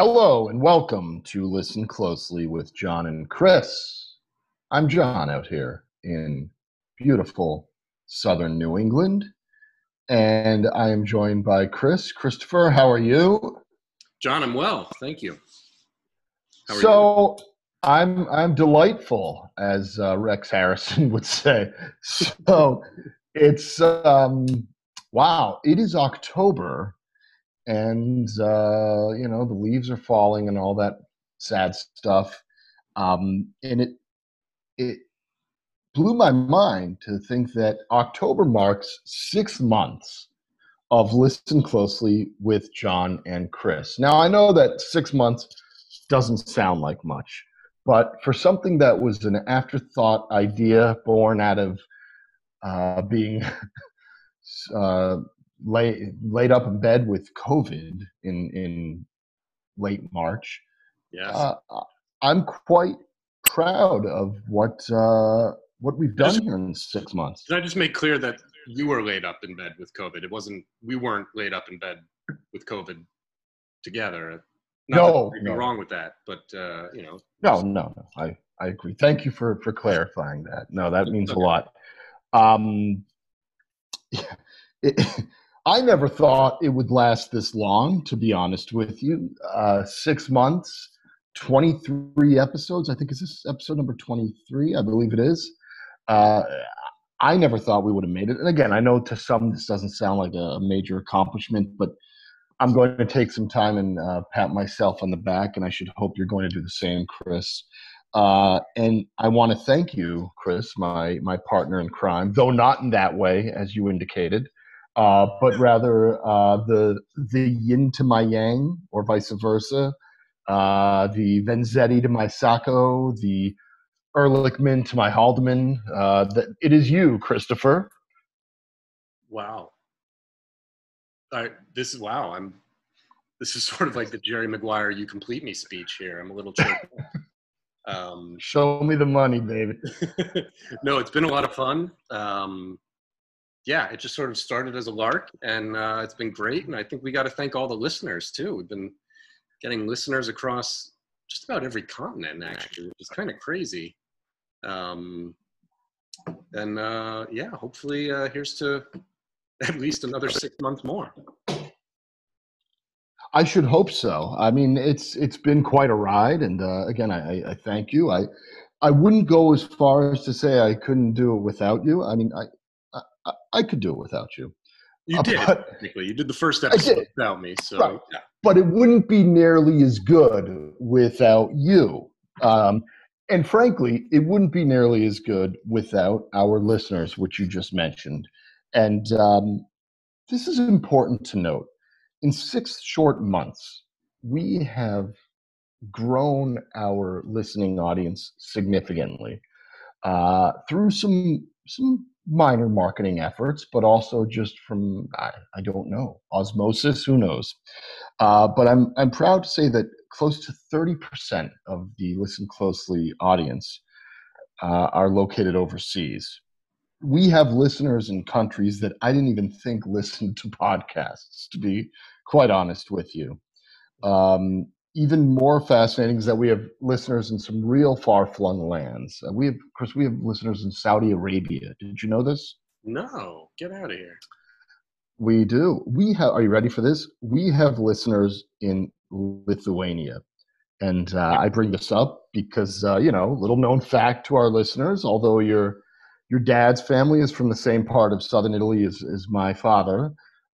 Hello and welcome to Listen Closely with John and Chris. I'm John out here in beautiful southern New England, and I am joined by Chris. Christopher, how are you? John, I'm well, thank you. so you? I'm I'm delightful, as uh, Rex Harrison would say. So it's um, wow, it is October and uh, you know the leaves are falling and all that sad stuff. Um, and it it blew my mind to think that october marks six months of listen closely with john and chris. Now i know that six months doesn't sound like much but for something that was an afterthought idea born out of uh, being uh, lay, laid up in bed with COVID in in late March. Yes, uh, I'm quite proud of what uh, what we've done just, here in six months. Can I just make clear that you were laid up in bed with COVID? It wasn't we weren't laid up in bed with COVID together. Not no, no. wrong with that, but uh, you know. No, no, no. I I agree. Thank you for for clarifying that. No, that means okay. a lot. Um, it, I never thought it would last this long, to be honest with you. Uh, six months, 23 episodes. I think is this episode number 23? I believe it is. Uh, I never thought we would have made it. And again, I know to some this doesn't sound like a major accomplishment, but I'm going to take some time and uh, pat myself on the back, and I should hope you're going to do the same, Chris. Uh, and I want to thank you, Chris, my my partner in crime, though not in that way, as you indicated uh, but rather uh, the the yin to my yang, or vice versa. Uh, the Vanzetti to my Sacco, the Ehrlichman to my Haldeman. Uh, that it is you, Christopher. Wow. This is wow. I'm. This is sort of like the Jerry Maguire "You complete me" speech here. I'm a little choked. um, Show me the money, baby. no, it's been a lot of fun. Um, yeah, it just sort of started as a lark, and uh, it's been great. And I think we got to thank all the listeners too. We've been getting listeners across just about every continent, actually, which is kind of crazy. Um, and uh, yeah, hopefully, uh, here's to at least another six months more. I should hope so. I mean, it's it's been quite a ride, and uh, again, I, I thank you. I I wouldn't go as far as to say I couldn't do it without you. I mean, I I, could do it without you. You uh, did but, technically. You did the first episode without me, so right. yeah. But it wouldn't be nearly as good without you. Um, and frankly, it wouldn't be nearly as good without our listeners, which you just mentioned. And um, this is important to note. In six short months, we have grown our listening audience significantly uh, through some some minor marketing efforts, but also just from I, I don't know osmosis. Who knows? Uh, but I'm I'm proud to say that close to thirty percent of the Listen Closely audience uh, are located overseas. We have listeners in countries that I didn't even think listened to podcasts. To be quite honest with you. Um, even more fascinating is that we have listeners in some real far-flung lands. Uh, we have, of course, we have listeners in Saudi Arabia. Did you know this? No, get out of here. We do. We have. Are you ready for this? We have listeners in Lithuania, and uh, I bring this up because uh, you know, little known fact to our listeners. Although your your dad's family is from the same part of southern Italy as, as my father,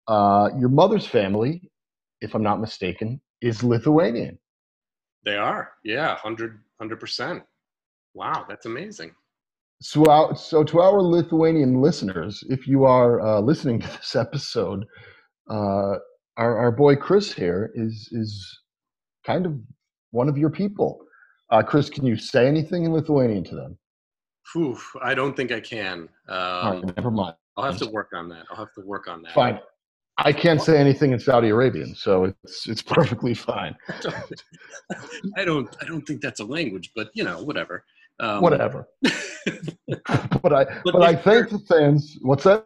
uh, your mother's family, if I'm not mistaken, is Lithuanian. They are, yeah, 100 percent. Wow, that's amazing. So, uh, so to our Lithuanian listeners, if you are uh, listening to this episode, uh, our our boy Chris here is is kind of one of your people. Uh, Chris, can you say anything in Lithuanian to them? Oof, I don't think I can. Um, right, never mind. I'll have to work on that. I'll have to work on that. Fine. I can't say anything in Saudi Arabian, so it's it's perfectly fine. I don't I don't think that's a language, but you know, whatever. Um, whatever. but I but, but I thank the fans. What's that?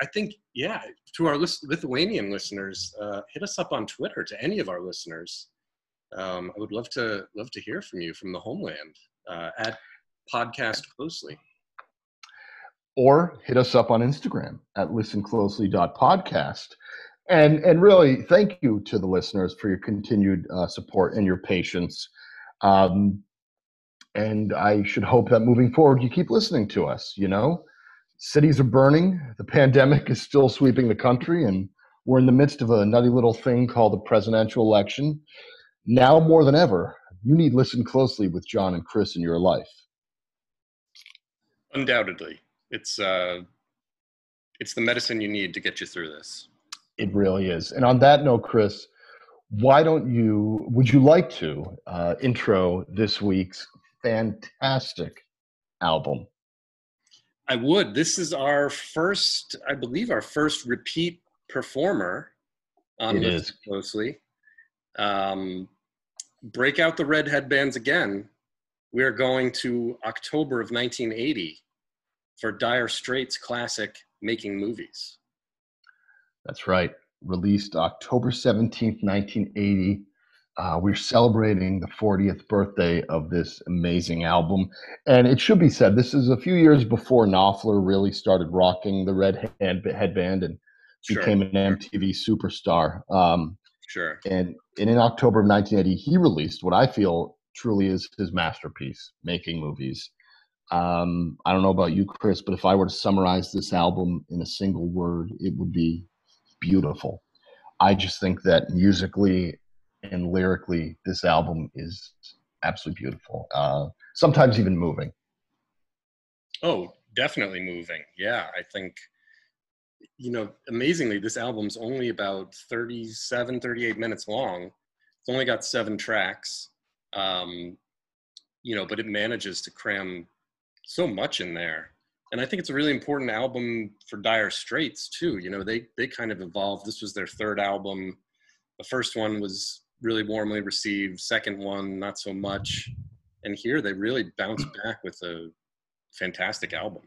I think yeah. To our Lithuanian listeners, uh, hit us up on Twitter. To any of our listeners, um, I would love to love to hear from you from the homeland uh, at podcast closely. Or hit us up on Instagram at listenclosely.podcast. And and really, thank you to the listeners for your continued uh, support and your patience. Um, and I should hope that moving forward, you keep listening to us. You know, cities are burning, the pandemic is still sweeping the country, and we're in the midst of a nutty little thing called the presidential election. Now more than ever, you need listen closely with John and Chris in your life. Undoubtedly, it's uh, it's the medicine you need to get you through this. It really is. And on that note, Chris, why don't you? Would you like to uh, intro this week's fantastic album? I would. This is our first, I believe, our first repeat performer on It this is. closely. Um, break out the red headbands again. We are going to October of 1980 for Dire Straits' classic "Making Movies." That's right. Released October 17th, 1980. Uh, we're celebrating the 40th birthday of this amazing album. And it should be said, this is a few years before Knopfler really started rocking the red hand, headband and Sure, became an MTV superstar. Um, sure. and, and in October of 1980, he released what I feel truly is his masterpiece, Making Movies. Um, I don't know about you, Chris, but if I were to summarize this album in a single word, it would be beautiful. I just think that musically and lyrically, this album is absolutely beautiful. Uh, sometimes even moving. Oh, definitely moving. Yeah, I think, you know, amazingly, this album's only about 37, 38 minutes long. It's only got seven tracks, um, you know, but it manages to cram so much in there. And I think it's a really important album for Dire Straits too. You know, they they kind of evolved. This was their third album. The first one was really warmly received. Second one, not so much. And here they really bounced back with a fantastic album.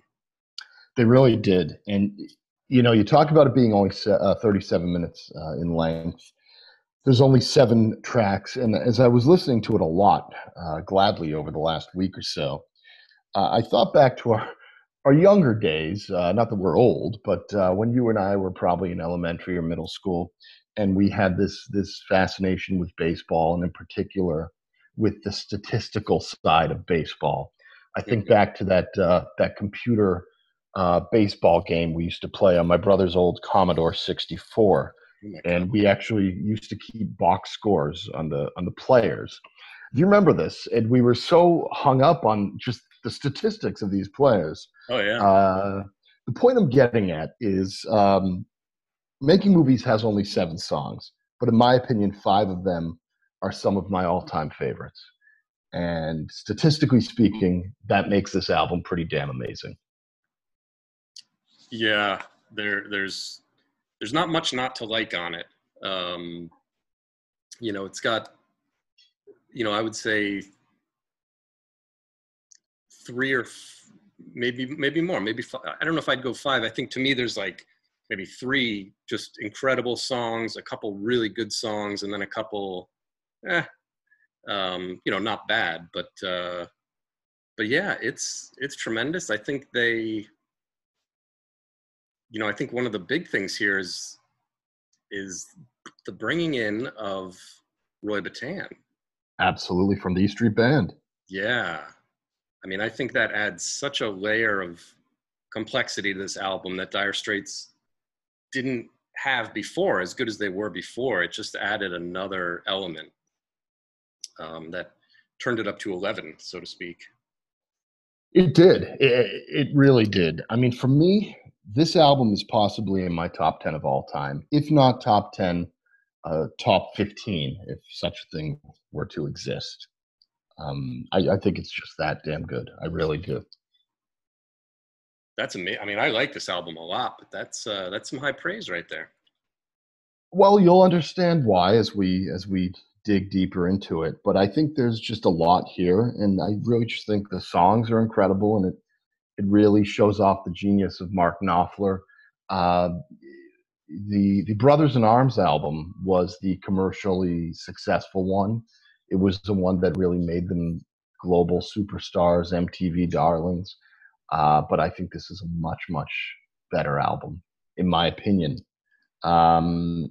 They really did. And, you know, you talk about it being only uh, 37 minutes uh, in length. There's only seven tracks. And as I was listening to it a lot, uh, gladly over the last week or so, uh, I thought back to our, our younger days. Uh, not that we're old, but uh, when you and I were probably in elementary or middle school, and we had this this fascination with baseball, and in particular with the statistical side of baseball. I think Mhm. back to that uh, that computer uh, baseball game we used to play on my brother's old Commodore 64, Oh and we actually used to keep box scores on the on the players. Do you remember this? And we were so hung up on just the statistics of these players. Oh yeah. Uh, the point I'm getting at is um, making movies has only seven songs, but in my opinion, five of them are some of my all-time favorites. And statistically speaking, that makes this album pretty damn amazing. yeah. There there's there's not much not to like on it. Um, you know, it's got you know, I would say three or f- maybe maybe more, maybe I don't know if I'd go five. I think to me there's like maybe three just incredible songs, a couple really good songs, and then a couple, eh, um, you know, not bad, but uh, but yeah, it's it's tremendous. I think they, you know, I think one of the big things here is is the bringing in of Roy Bittan. Absolutely, from the E Street Band. Yeah. I mean, I think that adds such a layer of complexity to this album that Dire Straits didn't have before, as good as they were before. It just added another element um, that turned it up to 11, so to speak. It did. It, it really did. I mean, for me, this album is possibly in my top 10 of all time, if not top 10, uh, top 15, if such a thing were to exist. Um, I, I think it's just that damn good. I really do. That's amazing. I mean, I like this album a lot, but that's uh, that's some high praise right there. Well, you'll understand why as we as we dig deeper into it. But I think there's just a lot here, and I really just think the songs are incredible, and it it really shows off the genius of Mark Knopfler. Uh, the the Brothers in Arms album was the commercially successful one, It was the one that really made them global superstars, MTV darlings. Uh, but I think this is a much, much better album, in my opinion. Um,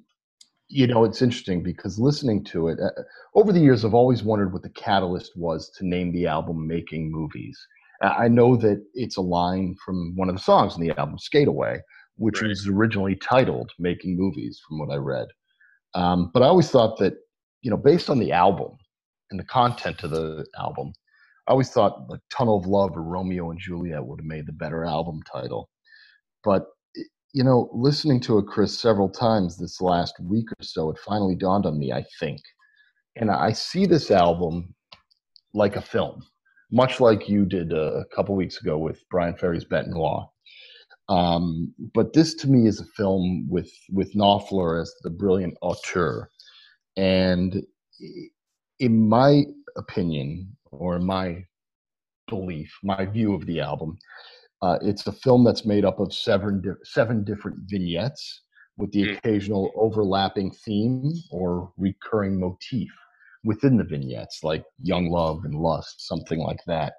you know, it's interesting because listening to it uh, over the years, I've always wondered what the catalyst was to name the album Making Movies. I know that it's a line from one of the songs in the album, Skate Away, which right. was originally titled Making Movies, from what I read. Um, but I always thought that, you know, based on the album and the content of the album, I always thought like Tunnel of Love or Romeo and Juliet would have made the better album title. But you know, listening to it, Chris, several times this last week or so, it finally dawned on me, I think. And I see this album like a film, much like you did a couple weeks ago with Bryan Ferry's Bête Noire. Um, but this to me is a film with, with Knopfler as the brilliant auteur. And in my opinion, or my belief, my view of the album, uh, it's a film that's made up of seven, di- seven different vignettes with the mm. occasional overlapping theme or recurring motif within the vignettes, like young love and lust, something like that.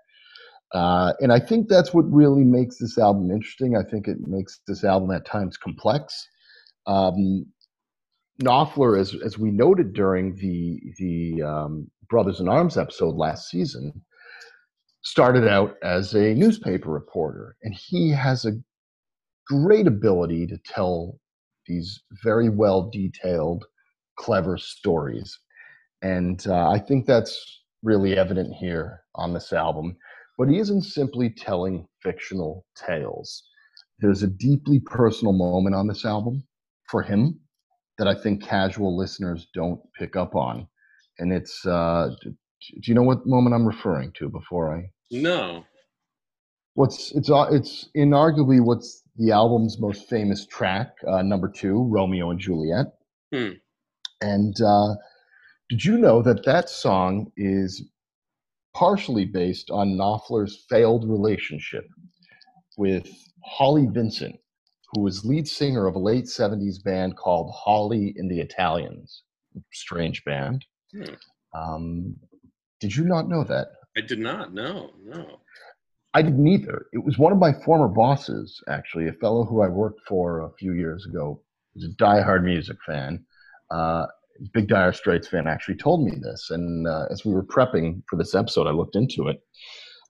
Uh, and I think that's what really makes this album interesting. I think it makes this album at times complex. Um, Knopfler, as as we noted during the the um, Brothers in Arms episode last season, started out as a newspaper reporter, and he has a great ability to tell these very well detailed, clever stories. And uh, I think that's really evident here on this album. But he isn't simply telling fictional tales. There's a deeply personal moment on this album for him that I think casual listeners don't pick up on. And it's uh, do you know what moment I'm referring to before I? No. What's it's uh, it's inarguably what's the album's most famous track, uh, number two, Romeo and Juliet. Hmm. And uh, did you know that that song is partially based on Knopfler's failed relationship with Holly Vincent, who was lead singer of a late 70s band called Holly and the Italians. Strange band. Hmm. Um, did you not know that? I did not. No, no. I didn't either. It was one of my former bosses, actually, a fellow who I worked for a few years ago. He's a diehard music fan, uh, big Dire Straits fan. Actually, told me this, and uh, as we were prepping for this episode, I looked into it.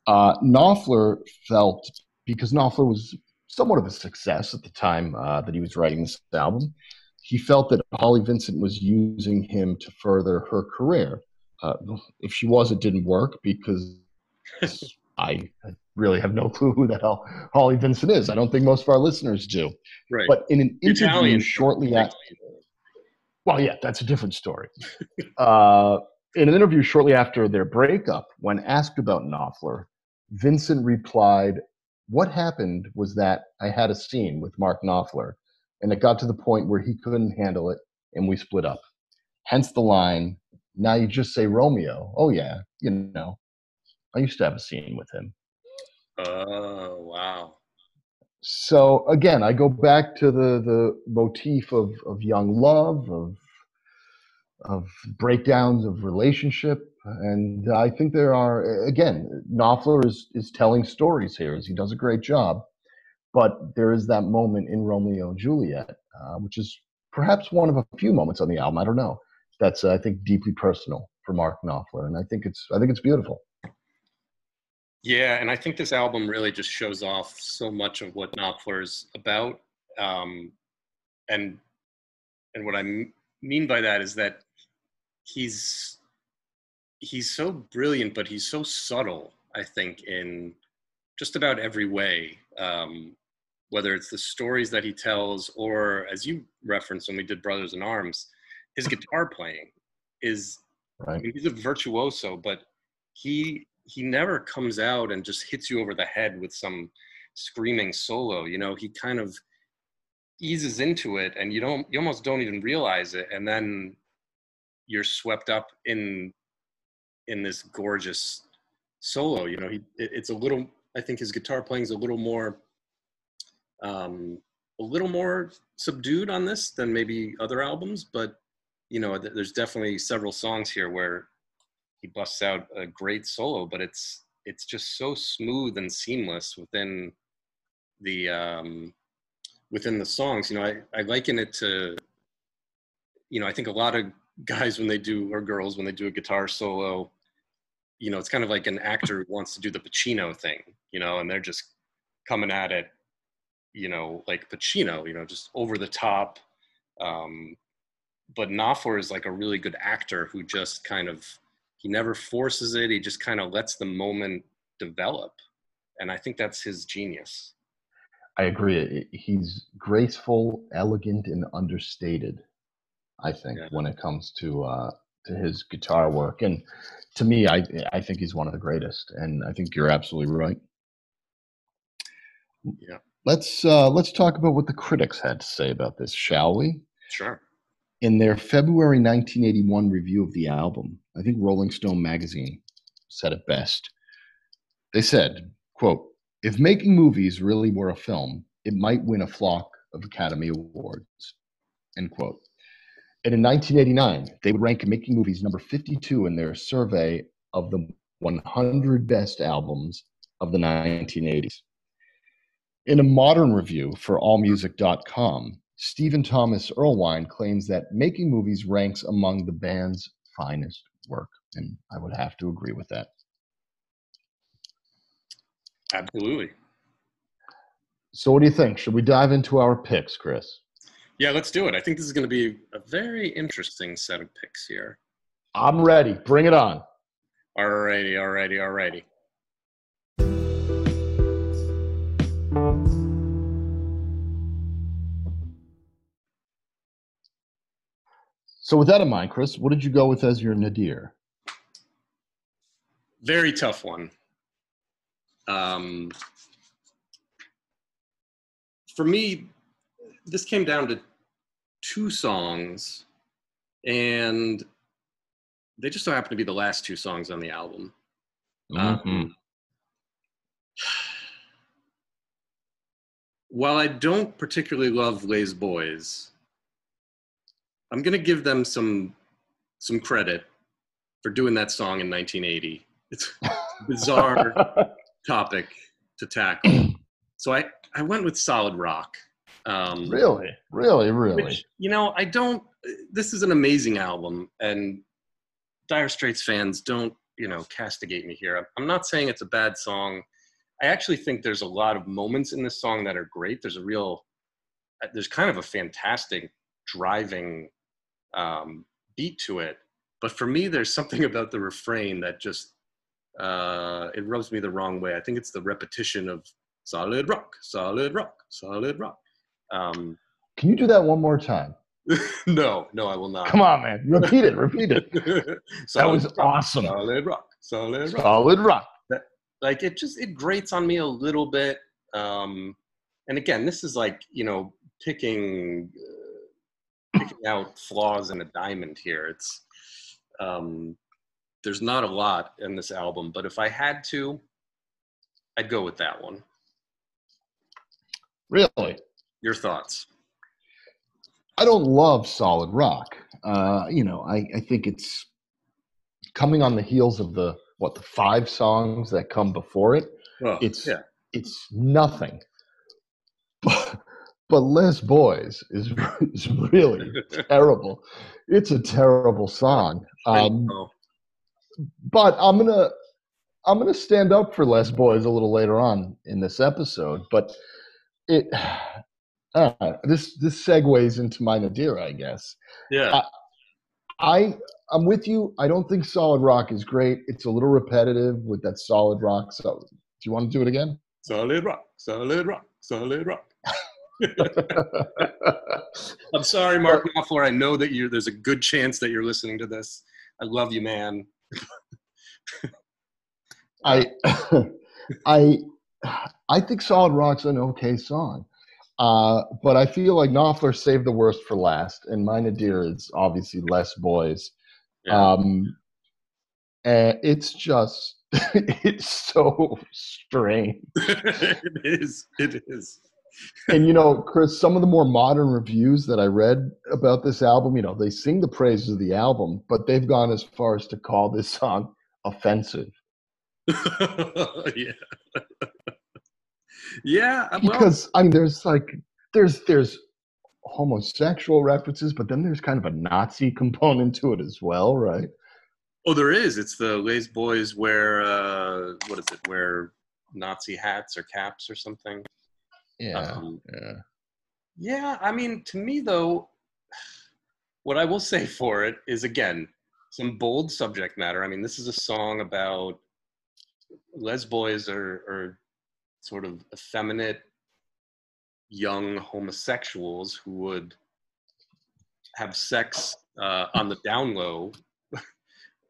Uh, Knopfler felt because Knopfler was somewhat of a success at the time uh, that he was writing this album. He felt that Holly Vincent was using him to further her career uh, if she was, it didn't work because I really have no clue who the hell Holly Vincent is. I don't think most of our listeners do. Right. But in an interview Italian. shortly after, well, yeah, that's a different story. uh, in an interview shortly after their breakup, when asked about Knopfler, Vincent replied, "What happened was that I had a scene with Mark Knopfler, and it got to the point where he couldn't handle it, and we split up. Hence the line." Now you just say Romeo. Oh yeah, you know, I used to have a scene with him. Oh wow. So again, I go back to the the motif of of young love, of of breakdowns of relationship, and I think there are again, Knopfler is is telling stories here, as he does a great job. But there is that moment in Romeo and Juliet, uh, which is perhaps one of a few moments on the album. I don't know that's I think deeply personal for Mark Knopfler, and I think it's I think it's beautiful. Yeah, and I think this album really just shows off so much of what Knopfler is about, um, and and what I mean by that is that he's he's so brilliant, but he's so subtle. I think in just about every way, um, whether it's the stories that he tells, or as you referenced when we did Brothers in Arms, his guitar playing is right. I mean, he's a virtuoso, but he he never comes out and just hits you over the head with some screaming solo. You know, he kind of eases into it, and you don't you almost don't even realize it, and then you're swept up in in this gorgeous solo. You know, he it, it's a little. I think his guitar playing is a little more. Um, a little more subdued on this than maybe other albums, but you know, there's definitely several songs here where he busts out a great solo, but it's it's just so smooth and seamless within the um, within the songs. You know, I, I liken it to, you know, I think a lot of guys when they do or girls when they do a guitar solo, you know, it's kind of like an actor who wants to do the Pacino thing, you know, and they're just coming at it, you know, like Pacino, you know, just over the top. Um, but Knopfler is like a really good actor who just kind of he never forces it. He just kind of lets the moment develop, and I think that's his genius. I agree. He's graceful, elegant, and understated. I think yeah. when it comes to uh, to his guitar work, and to me, I I think he's one of the greatest, and I think you're absolutely right. Yeah. Let's uh, let's talk about what the critics had to say about this, shall we? Sure. In their February 1981 review of the album, I think Rolling Stone magazine said it best. They said, quote, if making movies really were a film, it might win a flock of Academy Awards, end quote. And in 1989, they would rank making movies number 52 in their survey of the 100 best albums of the 1980s. In a modern review for AllMusic.com, Stephen Thomas Erlewine claims that making movies ranks among the band's finest work, and I would have to agree with that. Absolutely. So, what do you think? Should we dive into our picks, Chris? Yeah, let's do it. I think this is going to be a very interesting set of picks here. I'm ready. Bring it on. All righty, all righty, all righty. So, with that in mind, Chris, what did you go with as your nadir? Very tough one. Um, for me, this came down to two songs, and they just so happen to be the last two songs on the album. Mm-hmm. Um, while I don't particularly love Les Boys, I'm gonna give them some some credit for doing that song in 1980. It's a bizarre topic to tackle. So I I went with Solid Rock. Um, really, really, really. Which, you know, I don't. This is an amazing album, and Dire Straits fans don't you know castigate me here. I'm not saying it's a bad song. I actually think there's a lot of moments in this song that are great. There's a real, there's kind of a fantastic driving um, beat to it. But for me, there's something about the refrain that just uh, it rubs me the wrong way. I think it's the repetition of solid rock, solid rock, solid rock. Um, Can you do that one more time? no, no, I will not. Come on, man. Repeat it. Repeat it. that was rock, awesome. Solid rock. Solid rock. Solid rock. That, like it just it grates on me a little bit. Um, and again, this is like you know picking picking out flaws in a diamond here. It's um, there's not a lot in this album, but if I had to, I'd go with that one. Really? Your thoughts? I don't love Solid Rock. Uh, you know, I, I think it's coming on the heels of the what the five songs that come before it. Oh, it's yeah. it's nothing. But but Les Boys is, is really terrible. It's a terrible song. Um, but I'm gonna I'm gonna stand up for Les Boys a little later on in this episode. But it uh, this this segues into my Nadir, I guess. Yeah. I, I I'm with you. I don't think Solid Rock is great. It's a little repetitive with that Solid Rock. So, do you want to do it again? Solid Rock, Solid Rock, Solid Rock. I'm sorry, Mark Knopfler. I know that you there's a good chance that you're listening to this. I love you, man. I I I think Solid Rock's an okay song. Uh, but I feel like Knopfler saved the worst for last, and nadir is obviously Les Boys. Yeah. Um, and it's just it's so strange. it is. It is and you know, Chris, some of the more modern reviews that I read about this album, you know, they sing the praises of the album, but they've gone as far as to call this song offensive. yeah. Yeah. Well, Because I mean, there's like there's there's homosexual references, but then there's kind of a Nazi component to it as well, right? oh, there is. It's the Les Boys wear, uh, what is it, wear Nazi hats or caps or something. Yeah, Um, yeah. Yeah, I mean, to me though, what I will say for it is again some bold subject matter. I mean, this is a song about les boys are, are sort of effeminate young homosexuals who would have sex uh, on the down low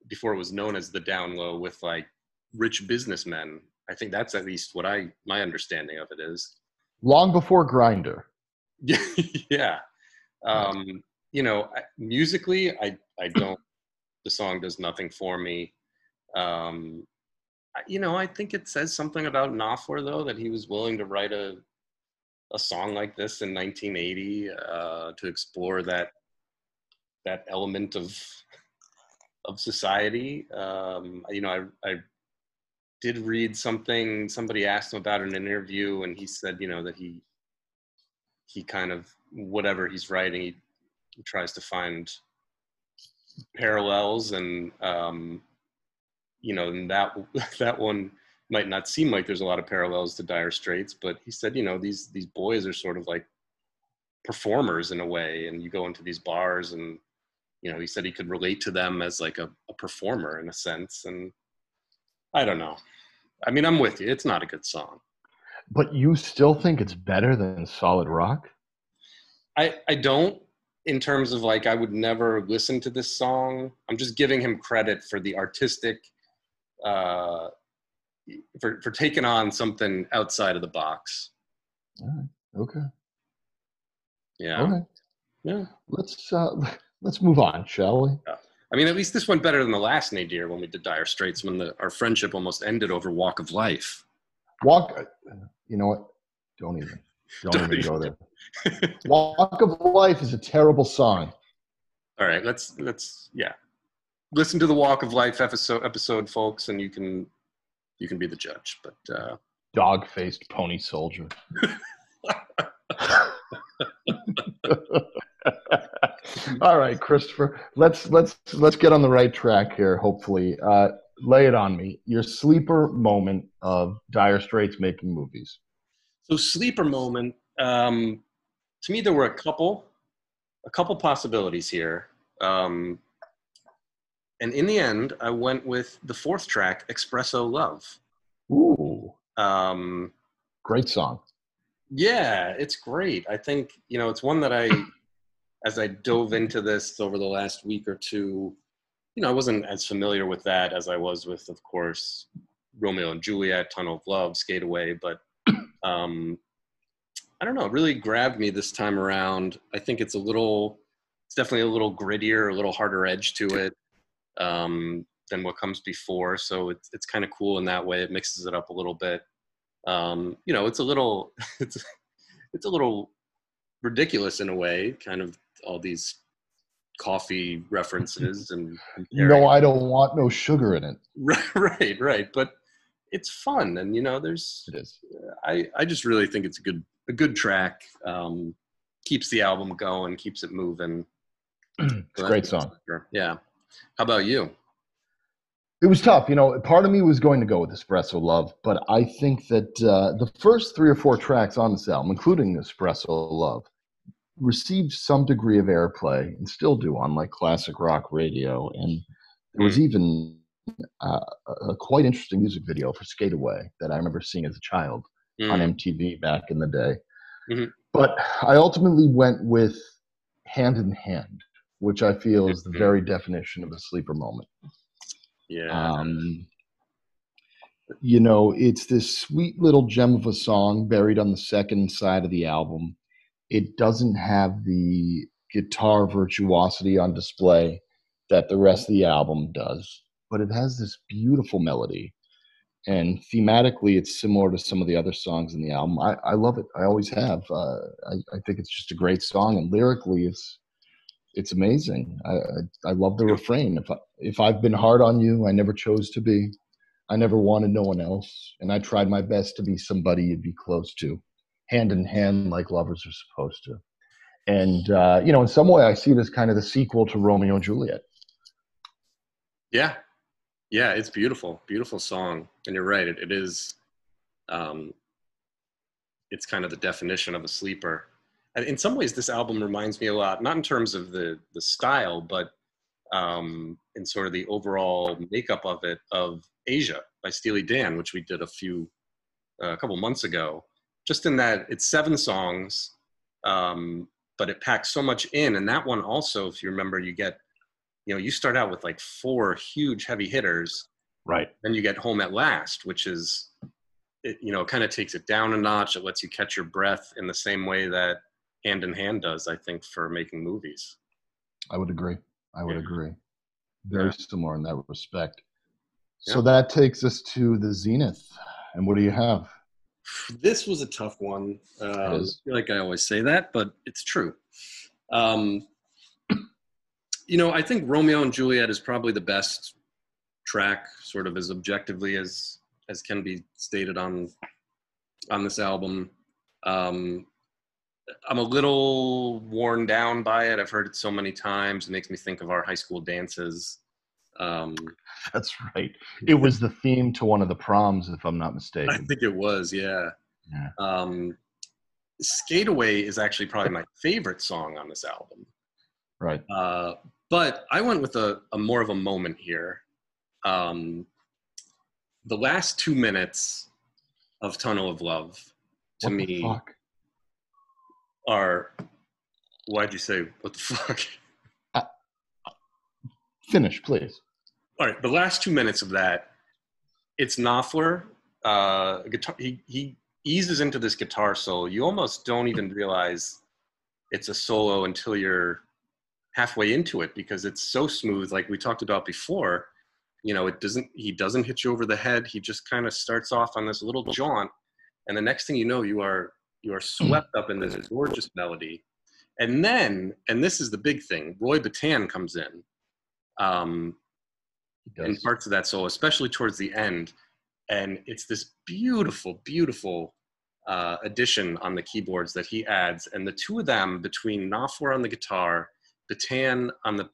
before it was known as the down low with like rich businessmen. I think that's at least what I my understanding of it is. Long before Grindr. yeah. Um, you know, I- musically, I I don't. the song does nothing for me. Um, you know, I think it says something about Knopfler though that he was willing to write a a song like this in 1980 uh, to explore that that element of of society. Um, you know, I I did read something. Somebody asked him about an interview, and he said, you know, that he he kind of whatever he's writing, he, he tries to find parallels, and um, you know, and that that one might not seem like there's a lot of parallels to Dire Straits, but he said, you know, these these boys are sort of like performers in a way, and you go into these bars, and you know, he said he could relate to them as like a, a performer in a sense, and I don't know. I mean, I'm with you. It's not a good song. But you still think it's better than Solid Rock? I I don't in terms of like I would never listen to this song. I'm just giving him credit for the artistic uh for for taking on something outside of the box. All right. Okay. Yeah. Okay. Yeah. Let's uh let's move on, shall we? Yeah. I mean, at least this went better than the last Nadir when we did Dire Straits when the, our friendship almost ended over Walk of Life. Walk you know what? Don't even. Don't, Don't even go there. Walk of Life is a terrible song. All right, let's let's yeah. Listen to the Walk of Life episode episode folks and you can you can be the judge. But uh Dog faced pony soldier. All right, Christopher. Let's let's let's get on the right track here. Hopefully, uh, lay it on me. Your sleeper moment of Dire Straits making movies. So sleeper moment. Um, to me, there were a couple, a couple possibilities here, um, and in the end, I went with the fourth track, "Espresso Love." Ooh, Um, great song. yeah, it's great. I think you know it's one that I, as I dove into this over the last week or two, you know, I wasn't as familiar with that as I was with, of course, Romeo and Juliet, Tunnel of Love, Skate Away, but um, I don't know, it really grabbed me this time around. I think it's a little, it's definitely a little grittier, a little harder edge to it um, than what comes before. So it's it's kind of cool in that way. It mixes it up a little bit. Um, you know, it's a little, it's it's a little ridiculous in a way, kind of all these coffee references and No, I don't want no sugar in it. right, right, right. But it's fun, and you know, there's It is. I, I just really think it's a good a good track. Um, keeps the album going, keeps it moving. It's a great song. Yeah. How about you? It was tough. You know, part of me was going to go with Espresso Love, but I think that uh, the first three or four tracks on this album, including Espresso Love, received some degree of airplay and still do on like classic rock radio. And there was even uh, a quite interesting music video for Skate Away that I remember seeing as a child on Mm, MTV back in the day. Mhm. But I ultimately went with Hand in Hand, which I feel is the Mhm. very definition of a sleeper moment. yeah. Um, you know, it's this sweet little gem of a song buried on the second side of the album. It doesn't have the guitar virtuosity on display that the rest of the album does, but it has this beautiful melody. and thematically it's similar to some of the other songs in the album i, I love it i always have uh, I, I think it's just a great song and lyrically it's it's amazing i i, I love the refrain if I, if i've been hard on you i never chose to be i never wanted no one else and i tried my best to be somebody you'd be close to hand in hand like lovers are supposed to and uh, you know in some way i see it as kind of the sequel to romeo and juliet yeah yeah, it's beautiful, beautiful song, and you're right. It, it is. Um, it's kind of the definition of a sleeper. And in some ways, this album reminds me a lot, not in terms of the the style, but um, in sort of the overall makeup of it, of Aja by Steely Dan, which we did a few, uh, a couple months ago. Just in that it's seven songs, um, but it packs so much in. And that one also, if you remember, you get you know you start out with like four huge heavy hitters right then you get home at last which is it you know kind of takes it down a notch it lets you catch your breath in the same way that hand in hand does i think for making movies. I would agree. I would yeah. agree. Very yeah. similar in that respect. So yeah. that takes us to the zenith. And what do you have? This was a tough one. Um, i feel like i always say that but it's true. Um, you know, I think Romeo and Juliet is probably the best track, sort of as objectively as as can be stated on on this album. Um, I'm a little worn down by it. I've heard it so many times. It makes me think of our high school dances. Um, That's right. It was the theme to one of the proms, if I'm not mistaken. I think it was. Yeah. yeah. Um, Skate Away is actually probably my favorite song on this album. Right. Uh, but I went with a, a more of a moment here. Um, the last two minutes of Tunnel of Love to what me fuck? Are. Why'd you say what the fuck? Uh, finish, please. All right, the last two minutes of that, it's Knopfler. Uh, guitar. He he eases into this guitar solo. You almost don't even realize it's a solo until you're halfway into it because it's so smooth like we talked about before you know it doesn't he doesn't hit you over the head he just kind of starts off on this little jaunt and the next thing you know you are you are swept up in this gorgeous melody. And then and this is the big thing roy Bittan comes in um in parts of that solo especially towards the end. And it's this beautiful beautiful uh, addition on the keyboards that he adds. And the two of them between Knopfler on the guitar Bittan on the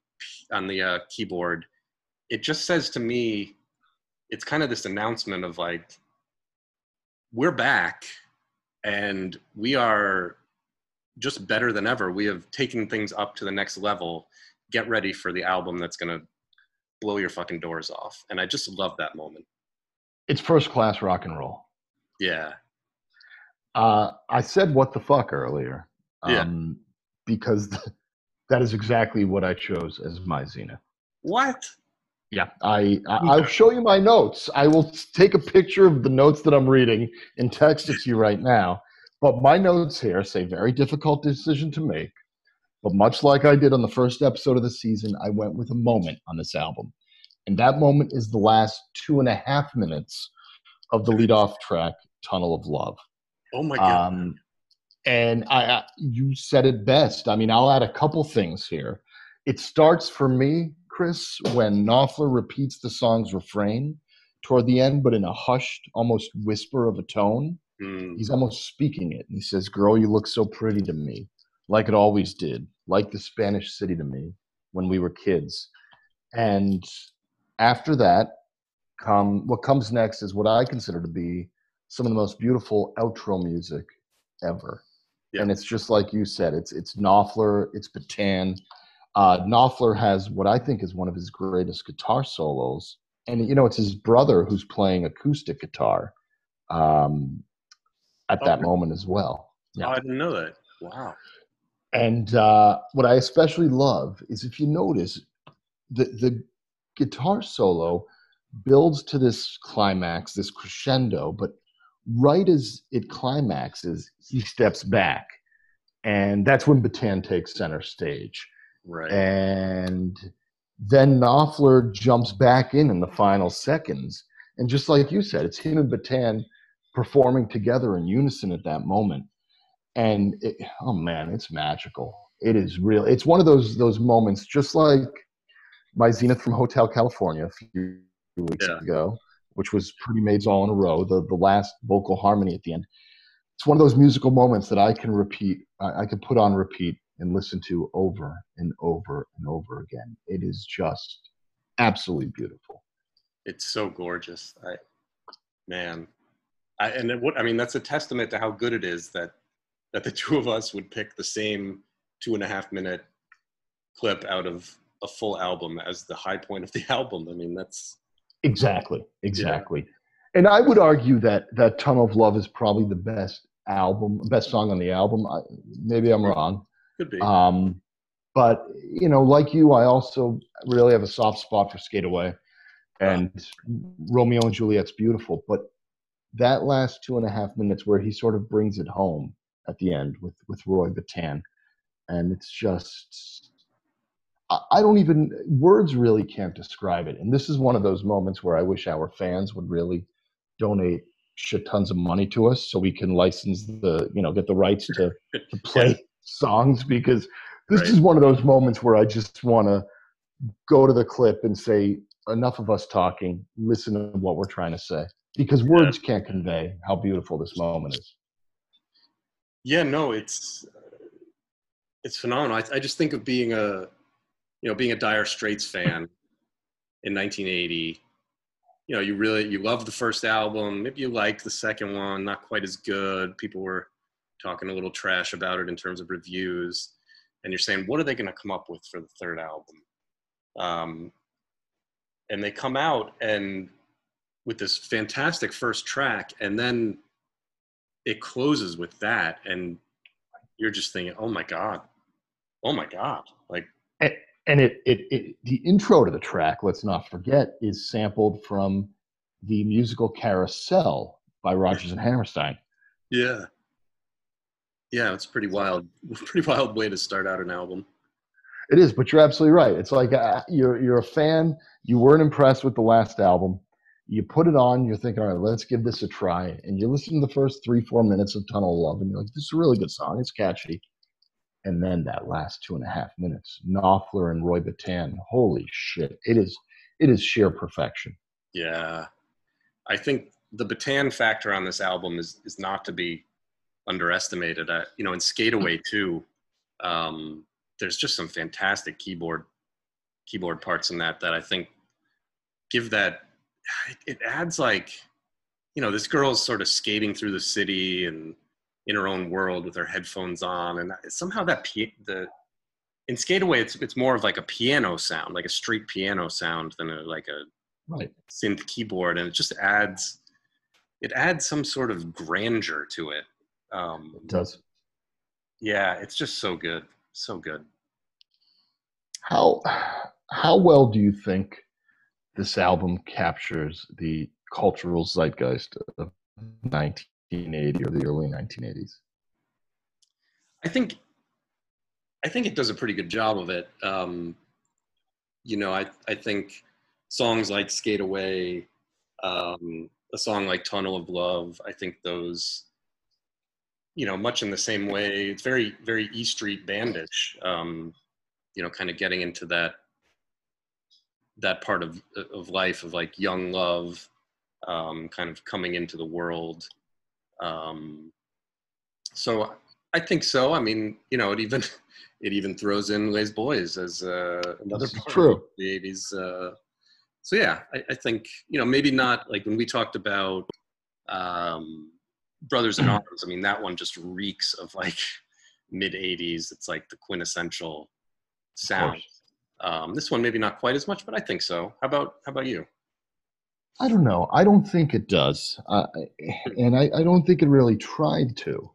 on the uh, keyboard, it just says to me, it's kind of this announcement of like, we're back, and we are just better than ever. We have taken things up to the next level. Get ready for the album that's gonna blow your fucking doors off. And I just love that moment. It's first class rock and roll. Yeah. Uh, I said what the fuck earlier. Um, yeah. Because that is exactly what I chose as my zenith. What? Yeah, I, I will show you my notes. I will take a picture of the notes that I'm reading and text it to you right now. But my notes here say very difficult decision to make. But much like I did on the first episode of the season, I went with a moment on this album. And that moment is the last two and a half minutes of the lead-off track, Tunnel of Love. Oh my god. Um, and I, I, you said it best. I mean, I'll add a couple things here. It starts for me, Chris, when Knopfler repeats the song's refrain toward the end, but in a hushed, almost whisper of a tone. Mm. He's almost speaking it. He says, Girl, you look so pretty to me, like it always did, like the Spanish city to me when we were kids. And after that, come what comes next is what I consider to be some of the most beautiful outro music ever. Yeah. And it's just like you said, it's it's Knopfler, it's Bittan. Uh, Knopfler has what I think is one of his greatest guitar solos, and you know it's his brother who's playing acoustic guitar um, at oh, that moment as well. Yeah. Oh, I didn't know that. Wow. And uh, what I especially love is if you notice, the the guitar solo builds to this climax, this crescendo, but right as it climaxes, he steps back. And that's when Bittan takes center stage. Right. And then Knopfler jumps back in in the final seconds. And just like you said, it's him and Bittan performing together in unison at that moment. And it, oh man, it's magical. It is real. It's one of those those moments, just like my Zenith from Hotel California a few weeks yeah. ago, which was pretty maids all in a row. The the last vocal harmony at the end. It's one of those musical moments that I can repeat. I, I can put on repeat and listen to over and over and over again. It is just absolutely beautiful. It's so gorgeous. I, man, I, and what I mean that's a testament to how good it is that that the two of us would pick the same two and a half minute clip out of a full album as the high point of the album. I mean, that's exactly, exactly. Yeah. And I would argue that that "Tunnel of Love" is probably the best album, best song on the album. I, maybe I'm wrong. Could be. Um, but you know, like you, I also really have a soft spot for "Skate Away," and Romeo and Juliet's beautiful. But that last two and a half minutes, where he sort of brings it home at the end with with Roy Bittan, and it's just I don't even words really can't describe it. And this is one of those moments where I wish our fans would really donate shit tons of money to us so we can license the you know get the rights to to play. Songs because this right. is one of those moments where I just want to go to the clip and say enough of us talking. Listen to what we're trying to say. Because words yeah. can't convey how beautiful this moment is. Yeah no it's it's phenomenal. I, I just think of being a you know being a dire straits fan in 1980 you know you really you loved the first album. Maybe you liked the second one not quite as good. People were talking a little trash about it in terms of reviews and you're saying what are they going to come up with for the third album? Um, and they come out and with this fantastic first track and then it closes with that and you're just thinking oh my god. Oh my god like and it, it, it the intro to the track let's not forget is sampled from the musical carousel by rodgers and hammerstein. Yeah yeah it's pretty wild pretty wild way to start out an album. It is but you're absolutely right. It's like uh, you're you're a fan. You weren't impressed with the last album. You put it on you're thinking all right let's give this a try. And you listen to the first three four minutes of tunnel of love and you're like this is a really good song. It's catchy. And then that last two and a half minutes, Knopfler and Roy Bittan. holy shit! It is it is sheer perfection. Yeah, I think the Bittan factor on this album is is not to be underestimated. Uh, you know, in Skate Away too, um, there's just some fantastic keyboard keyboard parts in that that I think give that it adds like you know this girl's sort of skating through the city and in her own world with her headphones on, and somehow that the in Skate Away, it's it's more of like a piano sound, like a street piano sound, than a, like a right. synth keyboard, and it just adds it adds some sort of grandeur to it. Um, it does. Yeah, it's just so good, so good. How how well do you think this album captures the cultural zeitgeist of 1980 or the early 1980s? I think I think it does a pretty good job of it. Um, you know, I I think songs like "Skate Away," um, a song like "Tunnel of Love," I think those, you know, much in the same way. It's very very E Street bandish. Um, you know, kind of getting into that that part of of life of like young love, um, kind of coming into the world um, so I think so. I mean, you know, it even it even throws in Les Boys as uh, another part true. of the '80s. Uh, so yeah, I, I, think you know maybe not like when we talked about um, Brothers in Arms. I mean, that one just reeks of like mid '80s. It's like the quintessential sound. Um, this one maybe not quite as much, but I think so. How about how about you? I don't know. I don't think it does, uh, and I, I, don't think it really tried to.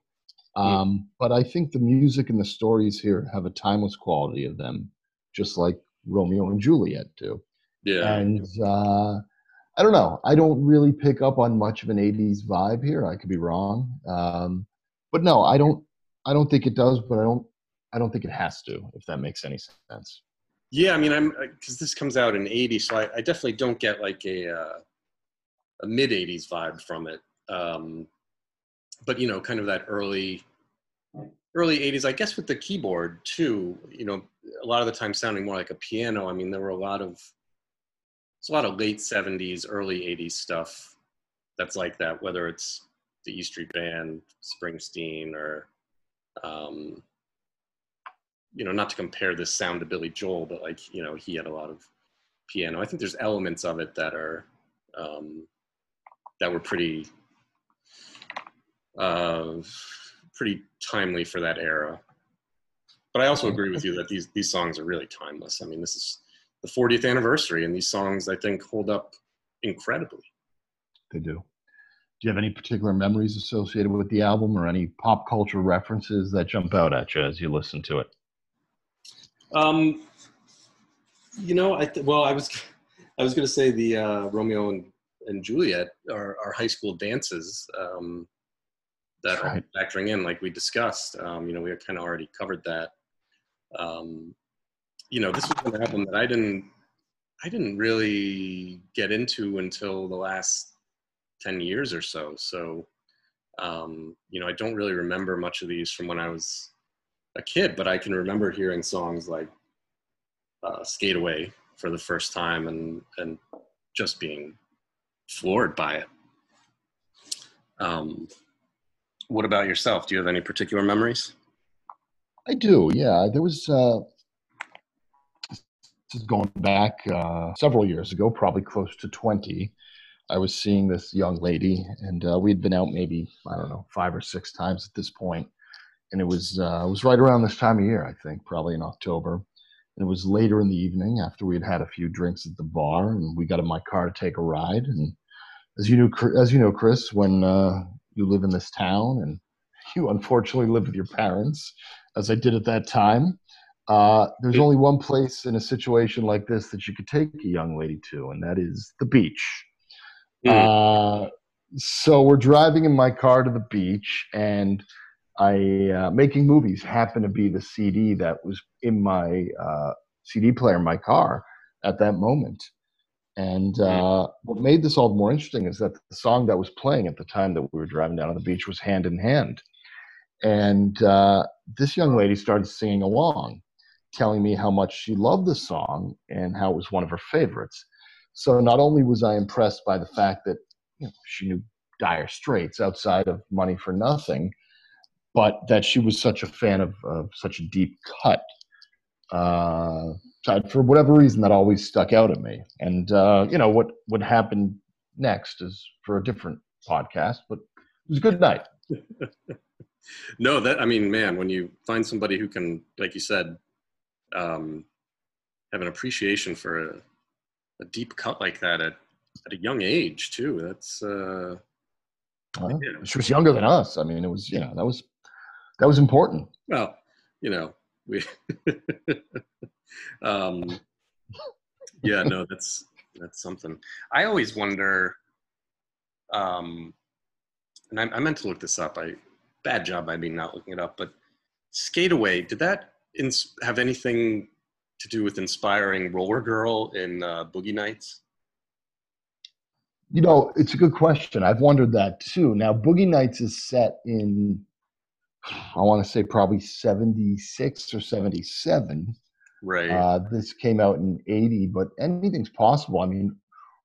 Um, But I think the music and the stories here have a timeless quality of them, just like Romeo and Juliet do. Yeah. And uh, I don't know. I don't really pick up on much of an '80s vibe here. I could be wrong, um, but no, I don't. I don't think it does. But I don't. I don't think it has to. If that makes any sense. Yeah, I mean, I'm because this comes out in '80, so I, I, definitely don't get like a. Uh a mid '80s vibe from it. Um, but you know, kind of that early early 80s i guess with the keyboard too you know a lot of the time sounding more like a piano i mean there were a lot of it's a lot of late 70s early 80s stuff that's like that whether it's the e street band springsteen or um, you know not to compare this sound to billy joel but like you know he had a lot of piano i think there's elements of it that are um, that were pretty uh, pretty timely for that era. But I also agree with you that these these songs are really timeless. I mean, this is the 40th anniversary, and these songs I think hold up incredibly. They do. Do you have any particular memories associated with the album, or any pop culture references that jump out at you as you listen to it? Um, you know, I th- well, I was I was going to say the uh, Romeo and and Juliet, our, our high school dances. Um, that right. are factoring in, like we discussed. Um, you know, we kind of already covered that. Um, you know, this was an album that I didn't, I didn't really get into until the last ten years or so. So, um, you know, I don't really remember much of these from when I was a kid, but I can remember hearing songs like uh, "Skate Away" for the first time and and just being floored by it. Um, what about yourself? Do you have any particular memories? I do. Yeah, there was. Uh, is going back uh, several years ago, probably close to twenty. I was seeing this young lady, and uh, we'd been out maybe I don't know five or six times at this point. and it was uh, it was right around this time of year, I think, probably in October. And it was later in the evening after we had had a few drinks at the bar, and we got in my car to take a ride. And as you know, as you know, Chris, when uh, you live in this town and you unfortunately live with your parents, as I did at that time. Uh, there's only one place in a situation like this that you could take a young lady to, and that is the beach. Mm. Uh, so we're driving in my car to the beach, and I uh, making movies happened to be the CD that was in my uh, CD player in my car at that moment. And uh, what made this all more interesting is that the song that was playing at the time that we were driving down on the beach was Hand in Hand. And uh, this young lady started singing along, telling me how much she loved the song and how it was one of her favorites. So not only was I impressed by the fact that you know, she knew Dire Straits outside of Money for Nothing, but that she was such a fan of, of such a deep cut. Uh, for whatever reason that always stuck out at me. And uh, you know what what happened next is for a different podcast, but it was a good night. no, that I mean, man, when you find somebody who can, like you said, um, have an appreciation for a, a, deep cut like that at at a young age too. That's uh, well, yeah. she was younger than us. I mean, it was you know that was that was important. Well, you know, we um, yeah, no, that's that's something. I always wonder, um, and I, I meant to look this up. I bad job by me not looking it up, but Skate Away did that ins- have anything to do with inspiring Roller Girl in uh, Boogie Nights? You know, it's a good question. I've wondered that too. Now, Boogie Nights is set in, I want to say probably 76 or 77. Right. Uh, this came out in 80, but anything's possible. I mean,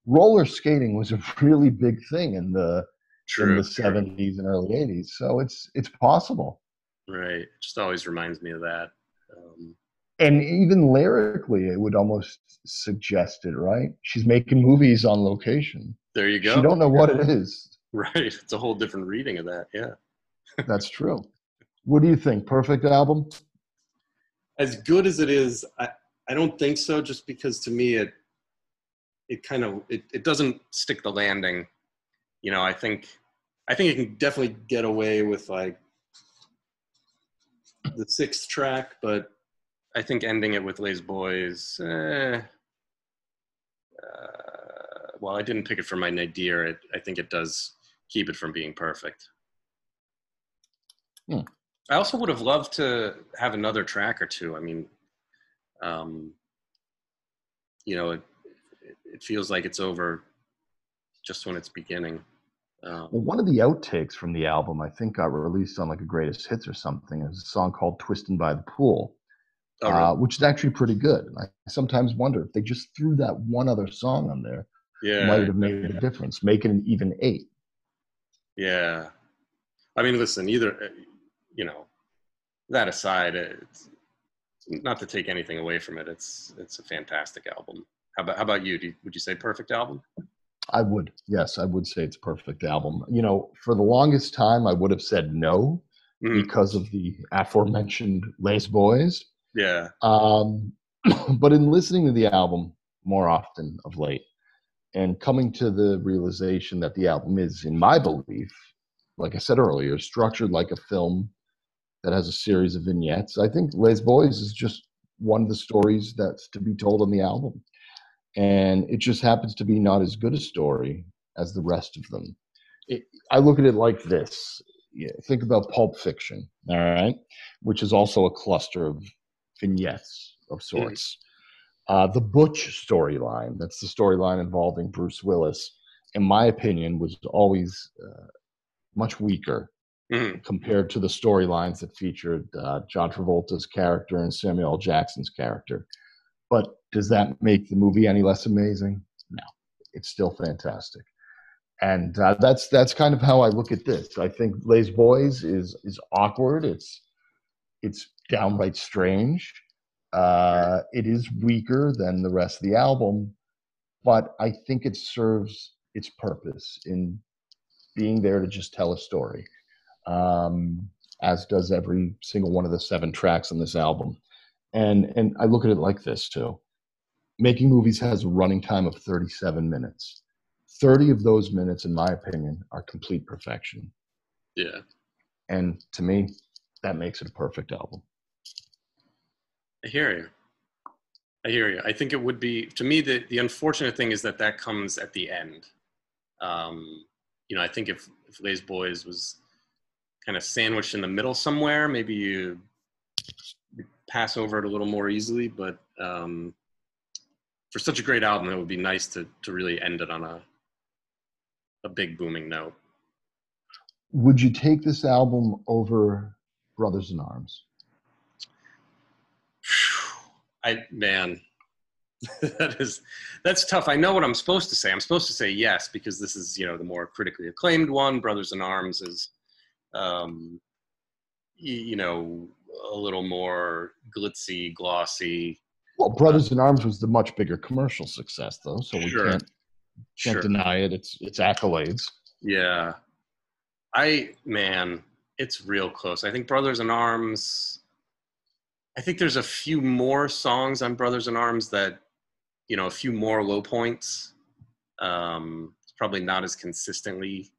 roller skating was a really big thing in the true, in the true. 70s and early 80s. So it's it's possible. Right. It just always reminds me of that. Um, and even lyrically, it would almost suggest it, right? She's making movies on location. There you go. She don't know what it is. Right. It's a whole different reading of that. Yeah. That's true. What do you think? Perfect album? as good as it is, I, I don't think so. Just because to me it it kind of it, it doesn't stick the landing. You know, I think I think it can definitely get away with like the sixth track, but I think ending it with Les Boys. Eh, uh, well, I didn't pick it for my nadir. It, I think it does keep it from being perfect. Hmm. I also would have loved to have another track or two. I mean, um, you know, it, it feels like it's over just when it's beginning. Um, well, one of the outtakes from the album, I think, got released on like a greatest hits or something. Is a song called "Twisting by the Pool," oh, uh, which is actually pretty good. And I sometimes wonder if they just threw that one other song on there, yeah, might have made a difference, making an even eight. Yeah, I mean, listen, either uh, you know, that aside, it's, not to take anything away from it, it's it's a fantastic album. How about how about you? you would you say perfect album? I would, yes, I would say it's a perfect album. You know, for the longest time, I would have said no mm-hmm. because of the aforementioned Les Boys. Yeah. Um, but in listening to the album more often of late, and coming to the realization that the album is, in my belief, like I said earlier, structured like a film that has a series of vignettes. I think Les Boys is just one of the stories that's to be told on the album. And it just happens to be not as good a story as the rest of them. It, I look at it like this yeah, think about Pulp Fiction, all right, which is also a cluster of vignettes of sorts. Uh, the Butch storyline, that's the storyline involving Bruce Willis, in my opinion, was always uh, much weaker mm-hmm. compared to the storylines that featured uh, John Travolta's character and Samuel Jackson's character. But does that make the movie any less amazing? No, it's still fantastic. And uh, that's that's kind of how I look at this. I think Les Boys is is awkward. It's it's downright strange. Uh, it is weaker than the rest of the album, but I think it serves its purpose in being there to just tell a story, um, as does every single one of the seven tracks on this album. And and I look at it like this too. Making movies has a running time of 37 minutes. 30 of those minutes, in my opinion, are complete perfection. Yeah. And to me, that makes it a perfect album. I hear you. I hear you. I think it would be to me the the unfortunate thing is that that comes at the end. Um, you know, I think if if Les Boys was kind of sandwiched in the middle somewhere, maybe you pass over it a little more easily. But um, for such a great album, it would be nice to to really end it on a a big booming note. Would you take this album over Brothers in Arms? I man, that is that's tough. I know what I'm supposed to say. I'm supposed to say yes because this is you know the more critically acclaimed one. Brothers in Arms is, um, you, you know, a little more glitzy, glossy. Well, Brothers in Arms was the much bigger commercial success, though, so we sure. can't can't sure. deny it. It's it's accolades. Yeah, I man, it's real close. I think Brothers in Arms. I think there's a few more songs on Brothers in Arms that, you know, a few more low points. Um, it's probably not as consistently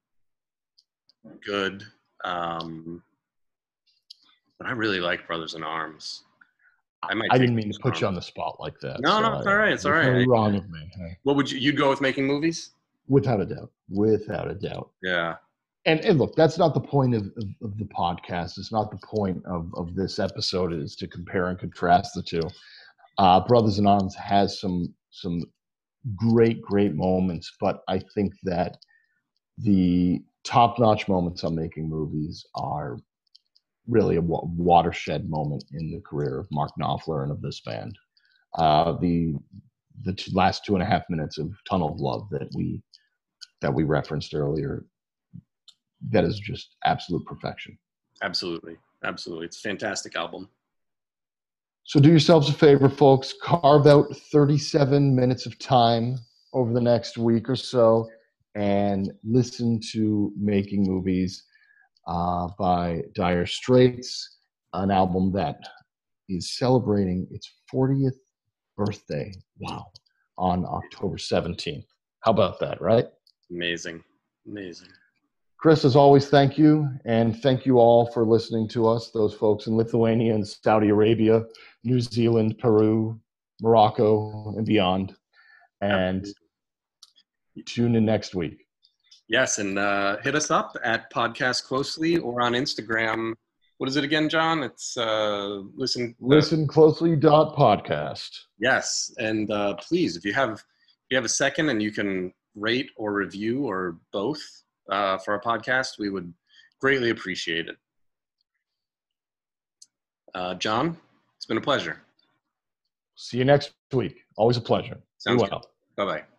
good. Um, but I really like Brothers in Arms. I might. I didn't mean to put arms. you on the spot like that. No, so no, it's all right. It's all right. Wrong with me. Hey. What would you? You'd go with making movies? Without a doubt. Without a doubt. Yeah and, and look, that's not the point of, of, of, the podcast. It's not the point of, of this episode is to compare and contrast the two. Uh, Brothers in Arms has some some great, great moments, but I think that the top notch moments on making movies are really a watershed moment in the career of Mark Knopfler and of this band. Uh, the the two, last two and a half minutes of Tunnel of Love that we that we referenced earlier that is just absolute perfection. Absolutely. Absolutely. It's a fantastic album. So do yourselves a favor, folks. Carve out 37 minutes of time over the next week or so and listen to Making Movies uh, by Dire Straits, an album that is celebrating its 40th birthday. Wow. On October 17th. How about that, right? Amazing. Amazing. Chris, as always, thank you. And thank you all for listening to us, those folks in Lithuania and Saudi Arabia, New Zealand, Peru, Morocco, and beyond. And tune in next week. Yes, and uh, hit us up at Podcast Closely or on Instagram. What is it again, John? It's uh, listen uh, listen closely dot podcast. Yes, and uh, please, if you have if you have a second and you can rate or review or both uh, for our podcast, we would greatly appreciate it. Uh, John, it's been a pleasure. See you next week. Always a pleasure. Sounds Be well. Bye bye.